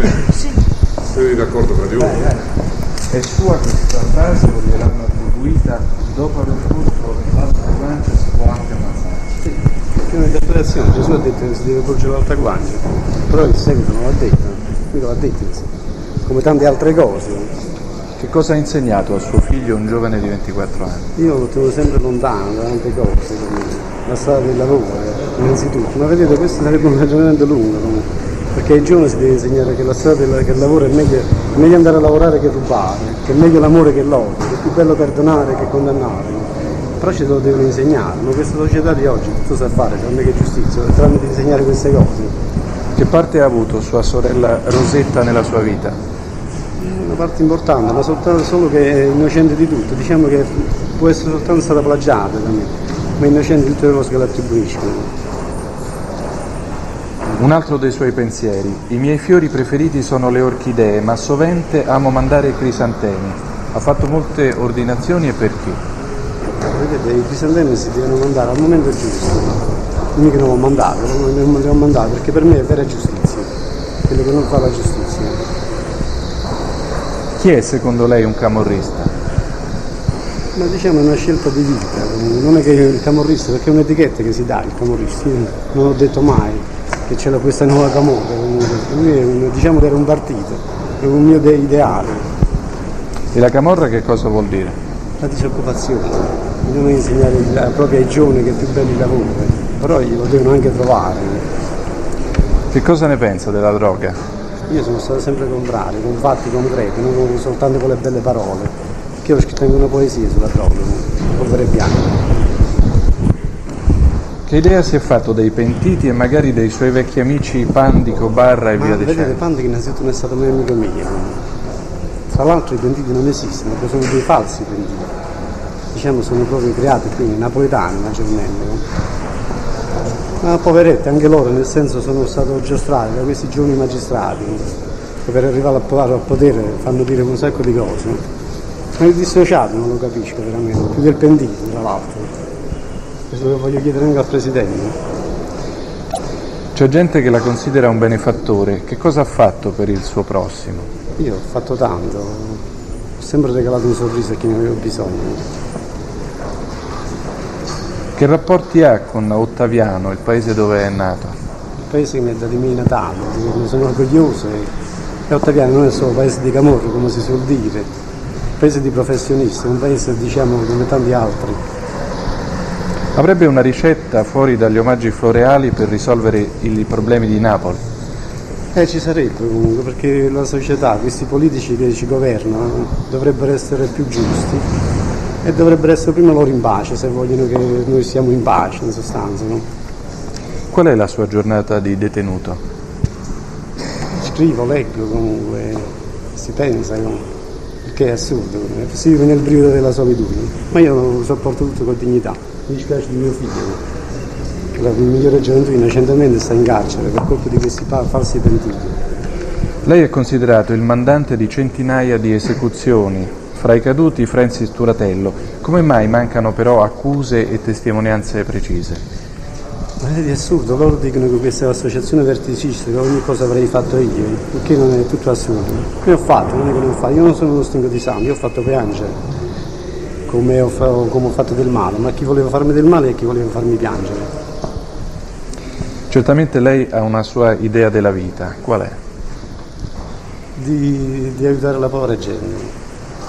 Bene? Siete d'accordo tra di voi? È sua questa frase o gliel'hanno attribuita dopo aver fatto l'altra guancia si può anche ammazzare? Sì, perché è un'interpretazione, Gesù ha detto che si deve porgere l'altra guancia, però il seguito non l'ha detto, qui l'ha detto, come tante altre cose. Che cosa ha insegnato a suo figlio un giovane di 24 anni? Io lo tenevo sempre lontano da tante cose, la strada del lavoro, innanzitutto, ma vedete questo sarebbe un ragionamento lungo, comunque, perché ai giovani si deve insegnare che la strada del che lavoro è meglio, è meglio andare a lavorare che rubare, che è meglio l'amore che l'odio, che è più bello perdonare che condannare. Però ci lo devono insegnare, ma questa società di oggi tutto sa fare, tranne che giustizia, tranne di insegnare queste cose. Che parte ha avuto sua sorella Rosetta nella sua vita? Una parte importante, ma soltanto solo che è innocente di tutto, diciamo che può essere soltanto stata plagiata da me, ma è innocente di tutte le cose che le attribuiscono. Un altro dei suoi pensieri. I miei fiori preferiti sono le orchidee, ma sovente amo mandare crisantemi. Ha fatto molte ordinazioni e perché? Vedete, i crisantemi si devono mandare al momento giusto. Mica non l'ho mandato, non li ho mandati perché per me è vera giustizia, quello che non fa la giustizia. Chi è secondo lei un camorrista? Ma diciamo è una scelta di vita, non è che il camorrista, perché è un'etichetta che si dà il camorrista, io non ho detto mai che c'era questa nuova camorra, comunque. lui è un, diciamo che era un partito, è un mio de- ideale, E la camorra che cosa vuol dire? la disoccupazione, bisogna insegnare il- proprio ai giovani che è più bello il lavoro, però lo devono anche trovare. Che cosa ne pensa della droga? Io sono stato sempre contrario, con fatti concreti, non soltanto con le belle parole, perché io ho scritto anche una poesia sulla droga, polvere bianca. Che idea si è fatto dei pentiti e magari dei suoi vecchi amici Pandico, Barra e Ma via vedete, dicendo? Pandi che innanzitutto non è stato mai amico mio. Tra l'altro i pentiti non esistono, sono dei falsi pentiti. Diciamo sono proprio creati qui, napoletani maggiormente. Ma poveretti, anche loro, nel senso sono stato giostrati da questi giovani magistrati, che per arrivare al potere, fanno dire un sacco di cose. Ma il dissociato non lo capisco veramente, più del pentito tra l'altro. Questo lo voglio chiedere anche al Presidente. C'è gente che la considera un benefattore. Che cosa ha fatto per il suo prossimo? Io ho fatto tanto, ho sempre regalato un sorriso a chi ne aveva bisogno. Che rapporti ha con Ottaviano, il paese dove è nato? Il paese che mi ha dato i miei natali, ne sono orgoglioso e, Ottaviano non è solo un paese di camorro, come si suol dire, è un paese di professionisti, un paese diciamo come tanti altri. Avrebbe una ricetta fuori dagli omaggi floreali per risolvere i problemi di Napoli? Eh, ci sarebbe comunque, perché la società, questi politici che ci governano, dovrebbero essere più giusti e dovrebbero essere prima loro in pace, se vogliono che noi siamo in pace, in sostanza. No? Qual è la sua giornata di detenuto? Scrivo, leggo comunque, si pensa, no? perché è assurdo, si vive nel brivido della solitudine, ma io lo sopporto tutto con dignità. Mi dispiace di mio figlio. La migliore gioventù innocentemente sta in carcere per colpa di questi falsi pentiti. Lei è considerato il mandante di centinaia di esecuzioni, fra i caduti Francis Turatello. Come mai mancano però accuse e testimonianze precise? Ma è assurdo, loro dicono che questa è un'associazione verticista, che ogni cosa avrei fatto io, perché non è tutto assurdo. Che ho fatto? Non è che non ho fatto, io non sono uno stingo di sangue, io ho fatto piangere, come ho, come ho fatto del male, ma chi voleva farmi del male e chi voleva farmi piangere. Certamente lei ha una sua idea della vita, qual è? Di, di aiutare la povera gente,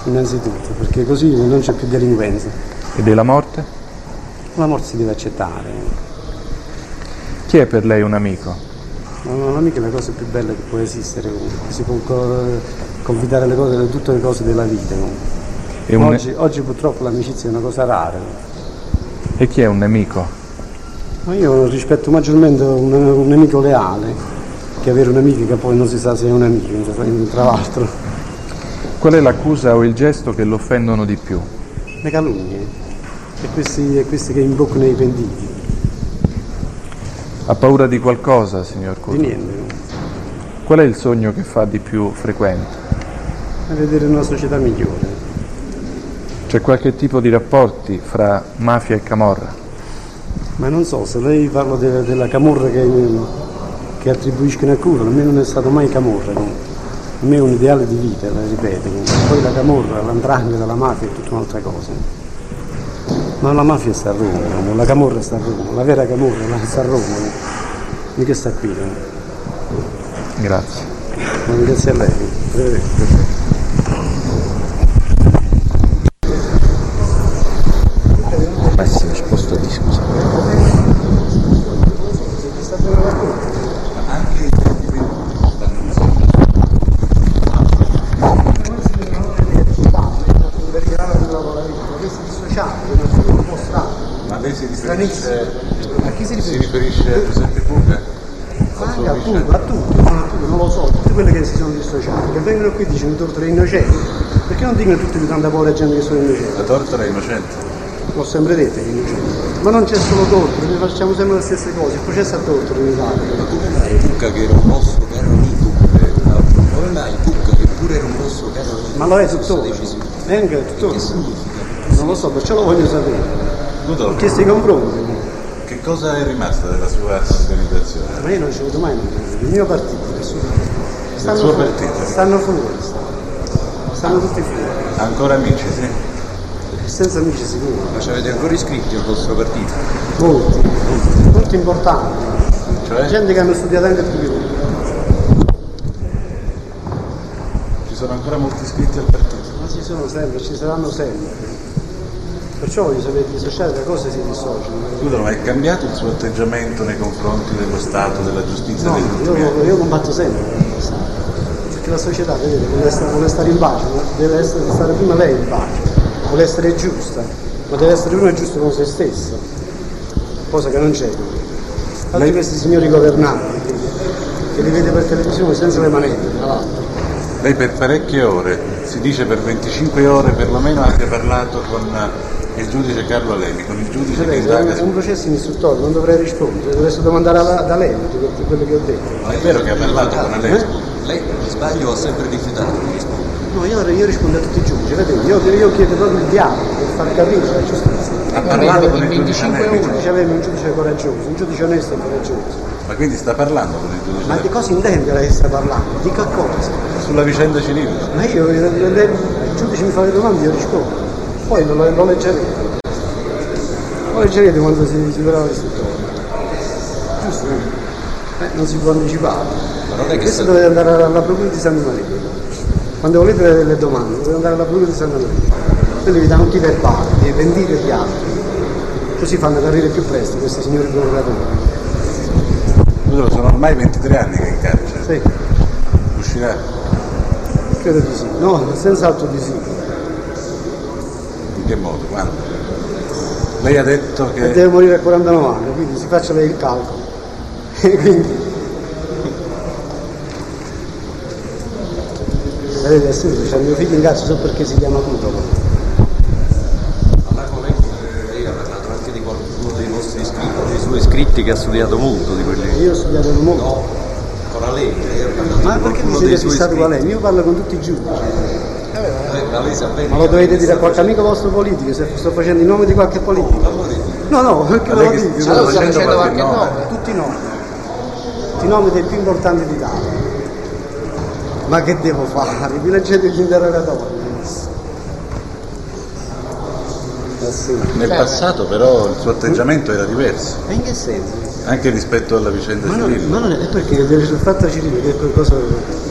innanzitutto, perché così non c'è più delinquenza. E della morte? La morte si deve accettare, Chi è per lei un amico? ma non è la cosa più bella che può esistere comunque, si può co- confidare le cose, tutte le cose della vita. comunque. Un- Oggi, oggi purtroppo l'amicizia è una cosa rara. e chi è un nemico? Ma io rispetto maggiormente un, un nemico leale che avere un amico che poi non si sa se è un amico, tra l'altro. Qual è l'accusa o il gesto che l'offendono di più? Le calunnie e questi, e questi che imboccano i pentiti, Ha paura di qualcosa, signor di Cotto? niente. Qual è il sogno che fa di più frequente? A vedere una società migliore. C'è qualche tipo di rapporti fra mafia e camorra? Ma non so, se lei parla de- della camorra che, che attribuiscono a Curo, a me non è stato mai camorra. comunque. A me è un ideale di vita, la ripeto. Poi la camorra, l'andrangheta, la mafia è tutta un'altra cosa. Ma la mafia sta a Roma, la camorra sta a Roma, la vera camorra sta a Roma. Mica sta qui. comunque. Grazie. Ma grazie a lei. Arrivederci. Massimo sposto di scusa. Ma lei si riferisce, A chi si si riferisce? riferisce a Giuseppe Puga? Anche a tutti, a tutti, non a tutti, non lo so, tutti quelli che si sono dissociati, che vengono qui e dicono tortura innocenti, perché non dicono tutti di tanta povera gente che sono innocenti? La tortora è innocente. L'ho sempre detto che è innocente. Ma non c'è solo tortura, noi facciamo sempre le stesse cose, il processo a tortura in Italia. Cucca che era un posto caro di Cucca. Come mai Cucca che pure era un posto caro di Ma lo è tuttora, è anche tuttora. Che significa? Non lo so, perciò lo voglio sapere. Ho Dottor, chiesto i confronti, che cosa è rimasto della sua organizzazione? ma io non ci vedo mai il mio partito, nessuno. Stanno suo fuori, partito? stanno fuori, stanno, stanno tutti fuori, Ancora amici, sì? senza amici sicuro. Ma ci avete ancora iscritti al vostro partito? Molti, molti importanti, Cioè, gente che hanno studiato anche più di noi. ci sono ancora molti iscritti al partito. Ma ci sono sempre, ci saranno sempre. Perciò voglio sapere dissociare da cosa si dissociano. Scusa, ma è cambiato il suo atteggiamento nei confronti dello Stato, della giustizia No, io, io combatto sempre. Perché la società, vedete, vuole stare, vuole stare in pace, ma deve essere, stare prima lei in pace, vuole essere giusta, ma deve essere prima giusta con se stessa, cosa che non c'è. Infatti Lei- questi signori governanti, che, li vede per televisione senza le manette, tra l'altro. Lei per parecchie ore, si dice per 25 ore perlomeno, abbia parlato con il giudice Carlo Alemi, con il giudice che Vedete, è indaga un, è un processo in istruttorio, non dovrei rispondere, dovreste domandare da lei tutte quello che ho detto. Ma è vero che ha parlato con Alemi? Eh? Lei, sbaglio, ha sempre rifiutato di rispondere. No, io, io rispondo a tutti i giudici, vedete, io, io chiedo proprio il dialogo per far capire la giustizia. Ha parlato con il giudice Alemi? Giudice aveva un giudice coraggioso, un giudice onesto e coraggioso. Ma quindi sta parlando con il giudice Ma di Alemi? cosa intende lei che sta parlando? Di che cosa? Sulla vicenda civile? Ma io, lei- il giudice mi fa le domande, io rispondo. Poi lo, lo leggerete. Lo leggerete quando si, si verrà l'istruttore. Giusto? Eh, non si può anticipare. Non Questo dovete andare alla procura di Santa Maria. Quando volete le, le domande, dovete andare alla procura di Santa Maria. Quelli vi danno tutti i verbali, di vendire gli altri. Così fanno capire più presto questi signori procuratori. Scusa, sono ormai 23 anni che è in carcere. Sì, Uscirà? credo di sì. No, senz'altro di sì. Che modo? Quando? Lei ha detto che... deve morire a 49 anni, quindi si faccia lei il calcolo. quindi... Vedete, è assurdo, c'è mio figlio in casa, so perché si chiama Cutolo. Ma con lei, lei ha parlato anche di qualcuno dei vostri iscritti, dei suoi iscritti che ha studiato molto di quelli. Io ho studiato molto. No, lei ha parlato Ma perché qualcuno siete fissato con iscritti. lei? Io parlo con tutti i giudici. Ma lei sa bene Ma lo dovete dire a qualche amico vostro politico se sto facendo i nomi di qualche politico. No, no, perché lo dico. sta no, facendo qualche nome? Tutti i nomi. Tutti i nomi dei più importanti d'Italia. Ma che devo fare? Vi leggete gli interrogatori. Nel passato però il suo atteggiamento era diverso, E in che senso? Anche rispetto alla vicenda Ma non, ma non è perché sul fatto civile che cosa,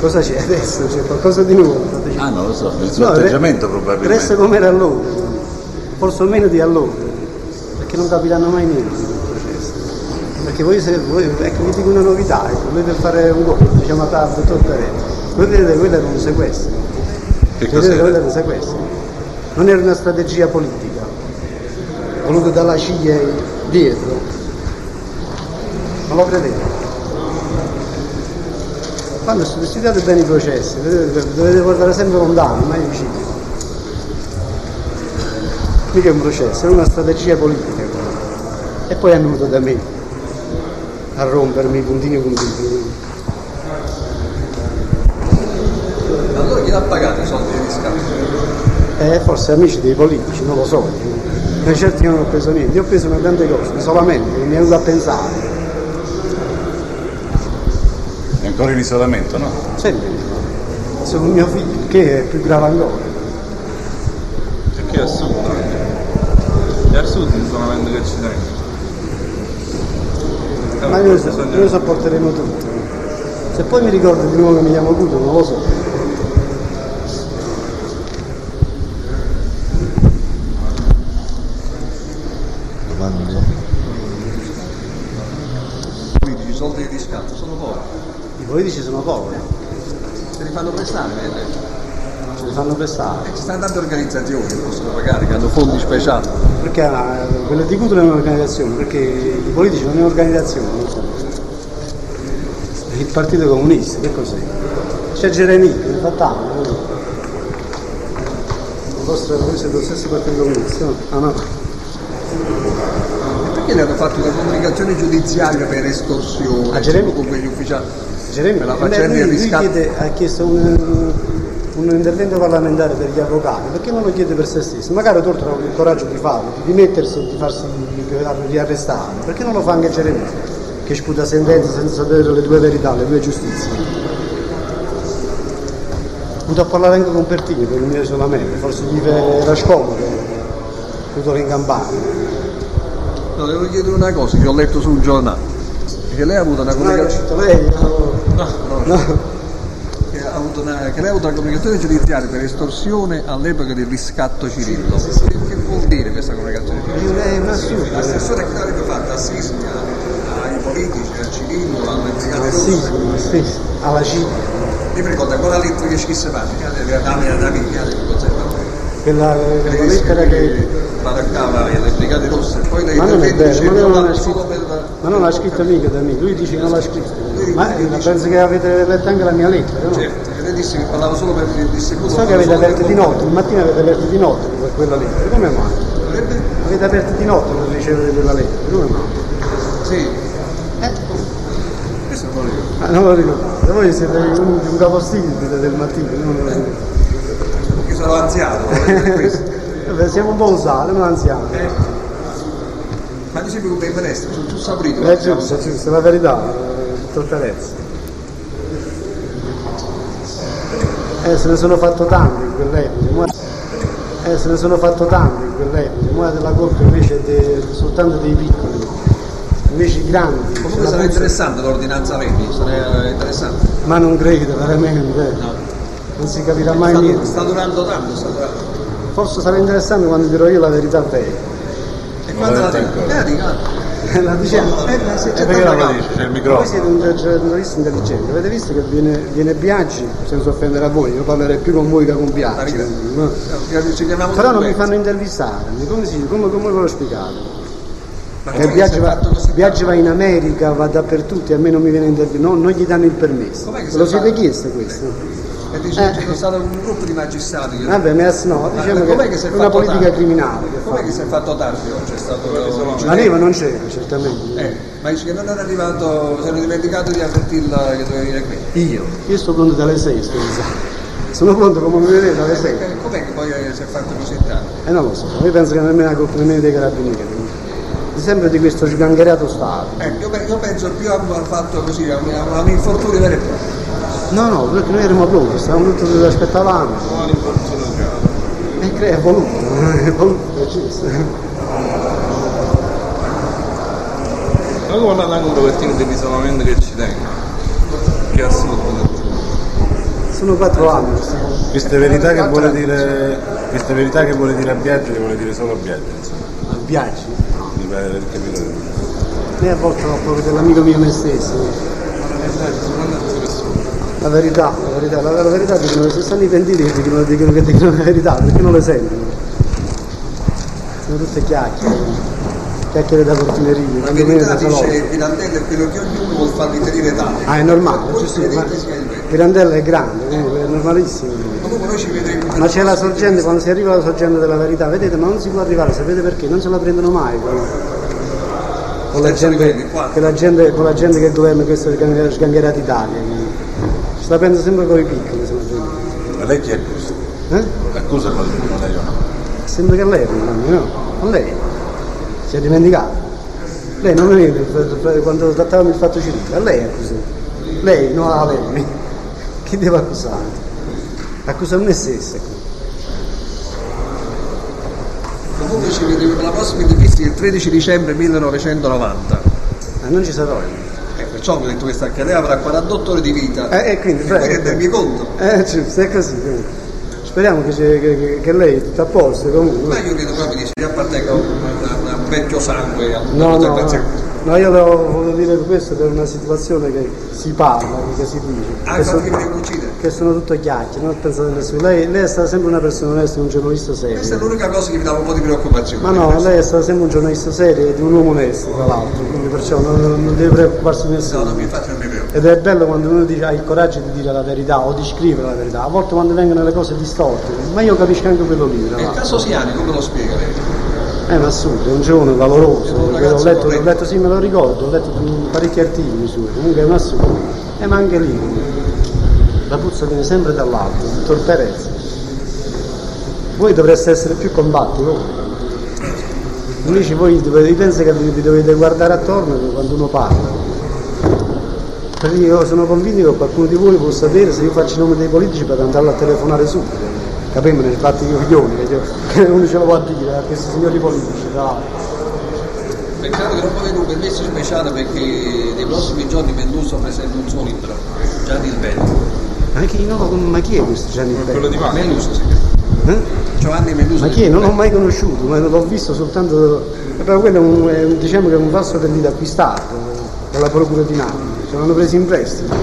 cosa c'è adesso? C'è qualcosa di nuovo? Ah, non lo so, il suo No, atteggiamento re- probabilmente. Resta come era allora, forse meno di allora, perché non capiranno mai niente del processo. Perché voi, se, voi ecco, vi dico una novità, ecco, voi per fare un gol, diciamo a tardi, Tortarelli, voi vedete quello era un sequestro. Che Vedete, quello era un sequestro. Non era una strategia politica, voluta dalla CIA dietro. Non lo credete? Quando studiate bene i processi, dovete guardare sempre lontano, mai vicino. Mica è un processo, è una strategia politica. E poi è venuto da me a rompermi i puntini puntini. Allora chi l'ha pagato i soldi di riscatto? Eh, forse amici dei politici, non lo so. Ma certo io non ho preso niente, io ho preso una tante cose, solamente, mi è venuto a pensare. In isolamento, no? Sempre. Sono mio figlio, che è più grave ancora. Perché è al sud anche. È zona vende che ci tengo. Eh, Ma noi, so- noi sopporteremo tutto. Se poi mi ricordo di nuovo che mi chiamo Guido, non lo so. I soldi di riscatto sono pochi. I politici sono poveri, Se li fanno prestare, vedete? ce li fanno prestare. Ci stanno tante organizzazioni che possono pagare, che hanno fondi speciali. Perché eh, quelle di Guido è un'organizzazione, perché i politici non è un'organizzazione. Il partito comunista, che cos'è? C'è Geremia, che fa tanto. Il vostro voi siete lo stesso partito comunista? no? Ah no. Perché le hanno fatto una comunicazione giudiziaria per estorsione? Con quegli ufficiali. Geremia, Per la faccenda lui, del lui riscatto. chiede- ha chiesto un, un intervento parlamentare per gli avvocati, perché non lo chiede per se stesso? Magari Tortora ha il coraggio di farlo, di dimettersi e di farsi riarrestare, perché non lo fa anche Geremia, che sputa sentenze senza sapere le due verità, le due giustizie? Ho a parlare anche con Pertini per il mio isolamento, forse gli era scomodo, tutto in campagna. No, devo chiedere una cosa che ho letto sul giornale. Che lei ha avuto una Non No. Che, ha avuto una, che lei ha avuto una comunicazione giudiziaria per estorsione all'epoca del riscatto Cirillo. Che vuol dire questa comunicazione giudiziaria? È un assurdo. L'assessore che l'avrebbe fatta a Sismi, ai politici, al Cirillo, alle brigate Ah, sì, sì, alla. Io mi ricordo ancora lettera che scrisse Patti, che aveva dato da Quella, quella lettera che... baraccava le brigate rosse, poi lei Ma non è vero, ma non l'ha dato solo scritto, per... ma non l'ha scritto mica da me, lui dice che non l'ha scritto. Ma eh, penso che avete letto anche la mia lettera, no? Certo, lei disse che parlava solo per il distributo. So che avete aperto di notte, mattina avete aperto di notte per quella lettera, come mai? Avete aperto di notte per ricevere quella lettera, come mai? Sì. Questo non lo ricordo. Ah, non lo ricordo, voi siete un, un capostipite del mattino, non lo ricordo. Perché sono anziano. Vabbè, siamo un po' usati, non anziani. Ma dicevi come in palestra, sono giusto saprito. È giusto, è giusto, è la verità, eh, totterezza. Eh, se ne sono fatto tanti in quell'epoca. mo- Eh, se ne sono fatto tanti in quell'epoca. Ora della colpa invece è de- soltanto dei piccoli. Invece i grandi. Comunque sarà interessante l'ordinanza Reni, sarà interessante. Ma non credo, veramente. Non si capirà mai Sta, niente. sta durando tanto, sta durando. Forse sarà interessante quando dirò io la verità vera. E quando la ancora. Eh. La diciamo, eh, beh, se c'è perché non lo dice? C'è il Voi microfono. siete un giornalista intelligente, avete visto che viene, viene Biaggi, senza offendere a voi, io parlerei più con voi che con Biaggi. Ci chiamiamo Però non mi fanno intervistare, come, si, come, come ve l'ho spiegato? Ma Che come Biaggi va, Biaggi va in America, va dappertutto e a me non mi viene intervistato, no, non gli danno il permesso. Ve lo siete chiesto questo? E dice che c'è stato un gruppo di magistrati che... Vabbè, ma no, Ma diciamo com'è che si è una politica tardi? criminale che Com'è che si è fatto tardi oggi? È stato Ma Neva non c'era, certamente. Eh, ma dice che non era arrivato, si erano dimenticato di avvertirla che doveva venire qui. Io? Io sto pronto dalle 6, scusa. Sono pronto come mi vedete dalle 6. Eh, Com'è che poi eh, si è fatto così tardi? E non lo so, io penso che nemmeno la colpa nemmeno dei carabinieri. Sempre di questo sgangherato Stato. Eh, io, io penso più a un fatto così, a un, a un infortunio vero e proprio. No, no, perché noi eravamo pronti, stavamo tutti dove aspettavamo. E crea voluto, è voluto, è giusto. Ma come andate anche un pochettino di isolamento che ci tenga? Che assurdo. Sono quattro anni. che Queste verità che vuole dire, queste verità che vuole dire a Biagio, le vuole dire solo a Biagio, insomma. a Biagi. Mi pare di capire. Lei a volte ho proprio dell'amico mio me stesso. La verità, la verità, la, la verità dicono che se stanno i pentiti che dicono, dicono che dicono la verità, perché non le sentono? Sono tutte chiacchiere, chiacchiere da portineria, La verità dice Pirandello è quello che ognuno vuol far ritenere tale. Ah, è normale, giusto? Ma. Pirandello è grande, è normalissimo. Vedremo. Ma c'è la sorgente, quando si arriva alla sorgente della verità, vedete, ma non si può arrivare, sapete perché? Non se la prendono mai con, con, la, gente, con la gente- con la gente che governa questa sgangher- sgangherata Italia. Se la prende sempre con i piccoli, se la prende. Ma lei chi accusa? Eh? Accusa qualcuno, lei o no? Sembra che lei, non no? A lei. Si è dimenticato. Lei non per- quando trattavamo il fatto civile, a lei è così. Lei, no a lei. Chi deve accusare? Accusa me stessa. Comunque ci vedremo per la prossima intervista il 13 dicembre 1990. Ma non ci sarò io. E perciò ho detto questa che lei avrà 48 ore di vita. Eh, e quindi, e puoi prego. rendermi conto. Eh, giusto, è così. quindi. Speriamo che, che- che- lei tutto a posto Ma comunque. io credo proprio di sì, appartengo a un, un vecchio sangue, a No, tutta no, questa- no. No, io voluto dire questo per una situazione che si parla, che si dice. Ah, che, infatti sono, che sono tutto chiacchiere, non pensate a nessuno. Lei, lei è stata sempre una persona onesta, un giornalista Questa è serio. l'unica cosa che mi dava un po' di preoccupazione. Ma no, lei è stata sempre un giornalista serio e di un uomo onesto, tra l'altro, quindi perciò non, non deve preoccuparsi di No, nessuno. non mi faccio non mi preoccupo. Ed è bello quando uno dice, ha il coraggio di dire la verità o di scrivere la verità. A volte quando vengono le cose distorte, ma io capisco anche quello lì. E il caso Siani come lo spiega lei? È un assurdo, è un giovane valoroso, un ho letto, ho letto, sì me lo ricordo, ho letto parecchi articoli suoi, comunque è un assurdo. Eh, ma anche lì la puzza viene sempre dall'alto, il dottor Perez. Voi dovreste essere più combatti voi. Invece voi dovete, penso che vi dovete guardare attorno quando uno parla. Perché io sono convinto che qualcuno di voi può sapere se io faccio i nomi dei politici per andarlo a telefonare subito. Capimo nel fatto che io coglioni, che, io- uno ce lo può dire a questi signori politici, tra l'altro. Peccato che non può avere un permesso speciale perché nei prossimi giorni Mendoza presenta un suo libro, Gianni il Bello. Ma chi, no, ma chi è questo Gianni Bello? Quello di. Mendoza si chiama. Eh? Giovanni Mendoza. Ma chi è? Non l'ho mai conosciuto, ma l'ho visto soltanto. E però quello è un, è un- diciamo che è un vasto tendito acquistato dalla Procura di Napoli, ce l'hanno preso in prestito.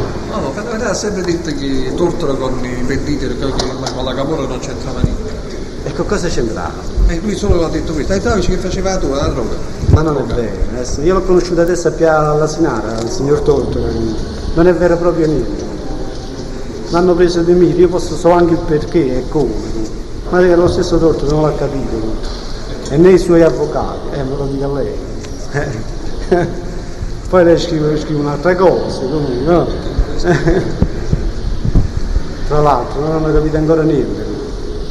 Ha sempre detto che tortura con i pentiti con la Camorra non c'entrava niente. E con cosa c'entrava? E lui solo ha detto questo, ai travici che faceva tu la droga. Ma non è vero, adesso, io l'ho conosciuto adesso a Pia alla Sinara, il signor Tortora, quindi non è vero proprio niente. L'hanno preso di me, io posso so anche il perché e come. Ma che lo stesso Tortora non l'ha capito tutto. E né i suoi avvocati, eh, me lo dica lei. Poi lei scrive, scrive un'altra cosa, comunque, no? Tra l'altro non hanno capito ancora niente,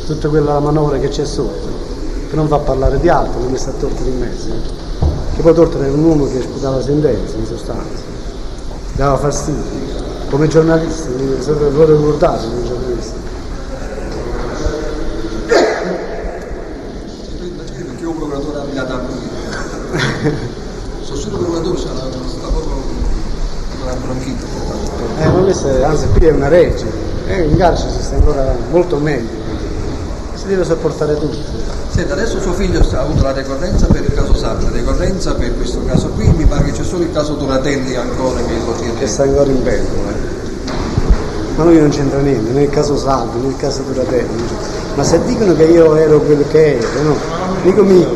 tutta quella manovra che c'è sotto, che non fa parlare di altro, non mi sta Tortora in mezzo. Che poi Tortora era un uomo che sputava sentenze in sostanza, dava fastidio, come giornalista, mi sempre lo ricordate come giornalista. Perché un procuratore abbia da lui. Sono solo procuratore, c'è sta proprio una bronchite. Eh, ma questa è- anzi qui è una reggia, eh, in carcere si sta ancora molto meglio, si deve sopportare tutto. Senta, adesso suo figlio ha avuto la decorrenza per il caso Sartre, la decorrenza per questo caso qui, mi pare che c'è solo il caso Donatelli ancora che lo che sta ancora in pentola. eh. Ma lui non c'entra niente, nel caso Salvo, nel caso Duratelli. Ma se dicono che io ero quello che ero, no? Dico mi,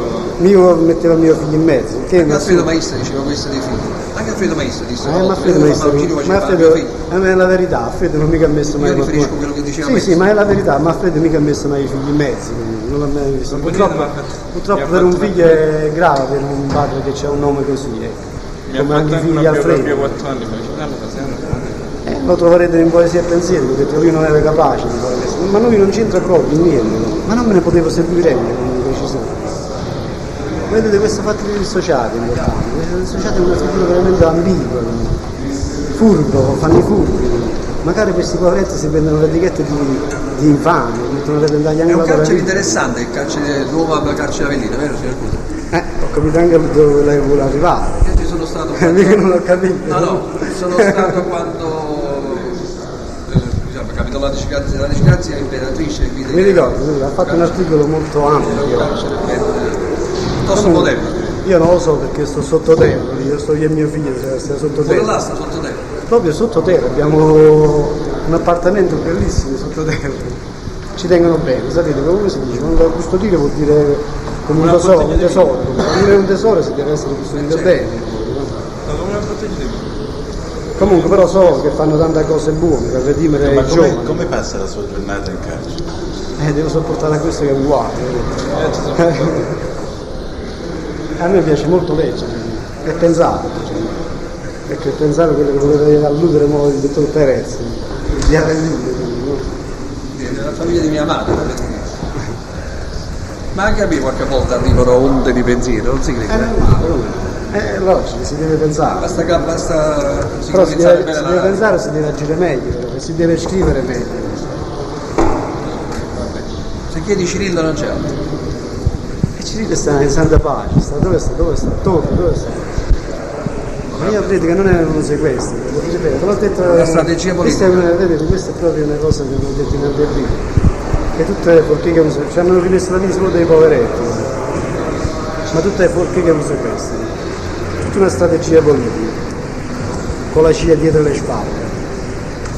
io mettevo il mio figlio in mezzo, che Alfredo assurdo. Maestra diceva questo dei figli. Anche Alfredo Maestro disse, Eh, ma Alfredo Maestro, ma Alfredo, eh, è la verità, Alfredo non mica ha messo mai Io riferisco qualcuno- quello che diceva Sì, Maestro. sì, ma è la verità, ma Alfredo mica ha messo mai i figli in mezzo, quindi non l'ha mai visto. Non Purtroppo, ma purtroppo per un figlio è grave per un padre che ha un nome così, ecco. Come anche i figli Alfredo. biografia 4 anni fa, dice, "Danno, facendo". Eh, lo troverete in poesia e pensieri, ho detto lui non era capace di fare questo, ma lui non c'entra proprio niente, no? ma non me ne potevo servire con precisione. Vedete questo fatto di dissociati in dissociati è una figura veramente ambigua, furbo, fanno i furbi. Magari questi poveretti si prendono le etichette di, di infame, mettono le tendaglie anche È un carcere interessante, il carcere nuovo alla carcere Avellino, vero signor? Eh, ho capito anche dove lei vuole arrivare. Io ci sono stato Eh, mica non ho capito. No, no, sono stato quando eh, diciamo, capitò la disgrazia, la disgrazia imperatrice Mi ricordo, ha fatto un articolo molto ampio. ben, piuttosto moderno. Io non lo so perché sto sottoterra, io sto io e mio figlio siamo Pure sottoterra. là sta sottoterra. Proprio sottoterra, abbiamo un appartamento bellissimo sottoterra. Ci tengono bene, sapete come si dice? Quando la custodire vuol dire come un Una tesoro, un di tesoro. È un tesoro si deve essere custodito bene. Ma come una bottiglia di vino. Comunque però so che fanno tante cose buone per redimere Ma i come, giovani. come passa la sua giornata in carcere? Eh, devo sopportare questo che è uguale. Eh, A me piace molto leggere e pensare. Cioè. Ecco, pensare quello che voleva alludere il dottor Perez, di Avellino. no? Nella famiglia di mia madre. Ma anche a me qualche volta arrivano onde di pensiero, non si crede. normale, non è? È logico, si deve pensare. Basta, che- basta Però si deve, si deve pensare, si deve agire meglio, si deve scrivere meglio. Se chiedi Cirillo non c'è altro. E Cirillo sta in santa pace, sta, dove sta? Dove sta? Torre, dove sta? Ma io credo che non è un sequestro, ripeto, l'ho detto. Una strategia questa è, vedete, questa è proprio una cosa che hanno detto in Albertino. Che tutte le forche che ci hanno rimesso la vita solo dei poveretti, ma tutte le forche che non sequestrano. Tutta una strategia politica, con la CIA dietro le spalle,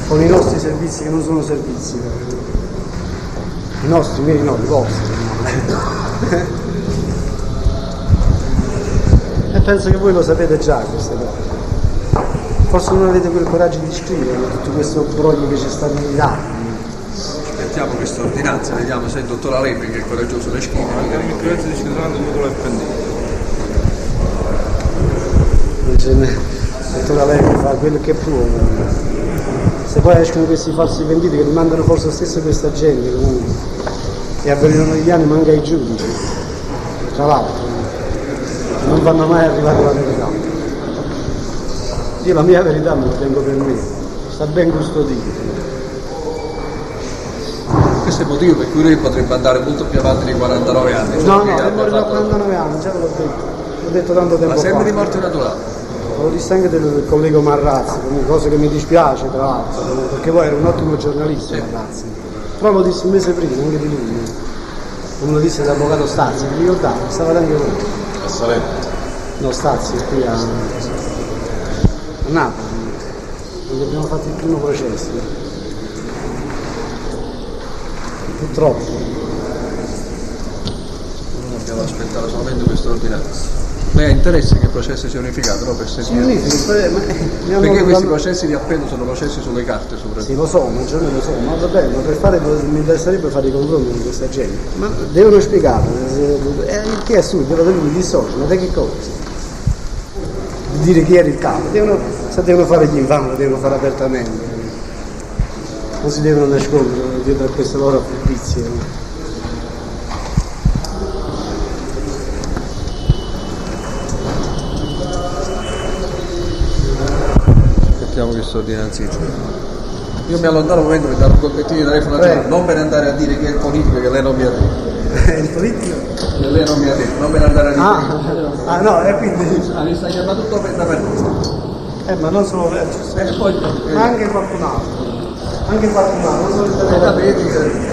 con i nostri servizi che non sono servizi. I nostri, i miei no, i vostri. Penso che voi lo sapete già queste cose. Forse non avete quel coraggio di scrivere tutto questo broglio che ci sta negli anni. Aspettiamo questa ordinanza, vediamo se il dottor Aleppi che è coraggioso le scrive. Magari mi credo di scrivere. Non ce n'è. Il dottor Aleppi fa quello che può. ma- Se poi escono questi falsi venditi che li mandano forse stesso questa gente comunque. E avvelenano gli anni manca ai giudici. Tra l'altro. Non vanno mai arrivare alla verità. Io la mia verità me la tengo per me. Sta ben custodita. Questo è il motivo per cui lui potrebbe andare molto più avanti di 49 anni. cioè No, no, è morto a fatto- 49 anni, già ve l'ho detto. L'ho detto tanto tempo Ma sempre fa. di morte naturale. Lo disse anche del collega Marrazzi, cosa che mi dispiace tra l'altro, perché poi era un ottimo giornalista Marrazzi. Però lo disse un mese prima, anche di lui. Come lo disse l'avvocato Stazzi, vi ricordate? Stavate anche voi. A Stazzi è qui a, a Napoli, quando abbiamo fatto il primo processo. Purtroppo. Abbiamo aspettato solamente questa ordinanza. Beh, interessa che il processo sia unificato, no? Per sentire. Significa, eh, ma, eh, Perché questi processi di appello sono processi sulle carte soprattutto. Sì, lo so, maggiormente lo so, ma va bene, ma per fare mi interesserebbe fare i confronti con questa gente. Ma devono spiegare, eh, il che è assurdo, lo devono dissocio, ma da che cosa? Di dire chi era il capo, devono, se devono fare gli infami lo devono fare apertamente. Non si devono nascondere dietro a queste loro furbizie. Aspettiamo questa ordinanza. Io mi allontano un momento per dare un colpettino di telefono. Giovanni, non per andare a dire che è il politico che lei non mi ha detto. Il politico? Lei non mi ha detto, non per andare a dire. Ah, ah no, e quindi... Ah, mi sta chiamando tutto per da per Eh, ma non solo eh, E poi ma anche qualcun altro. Anche qualcun altro, non solo il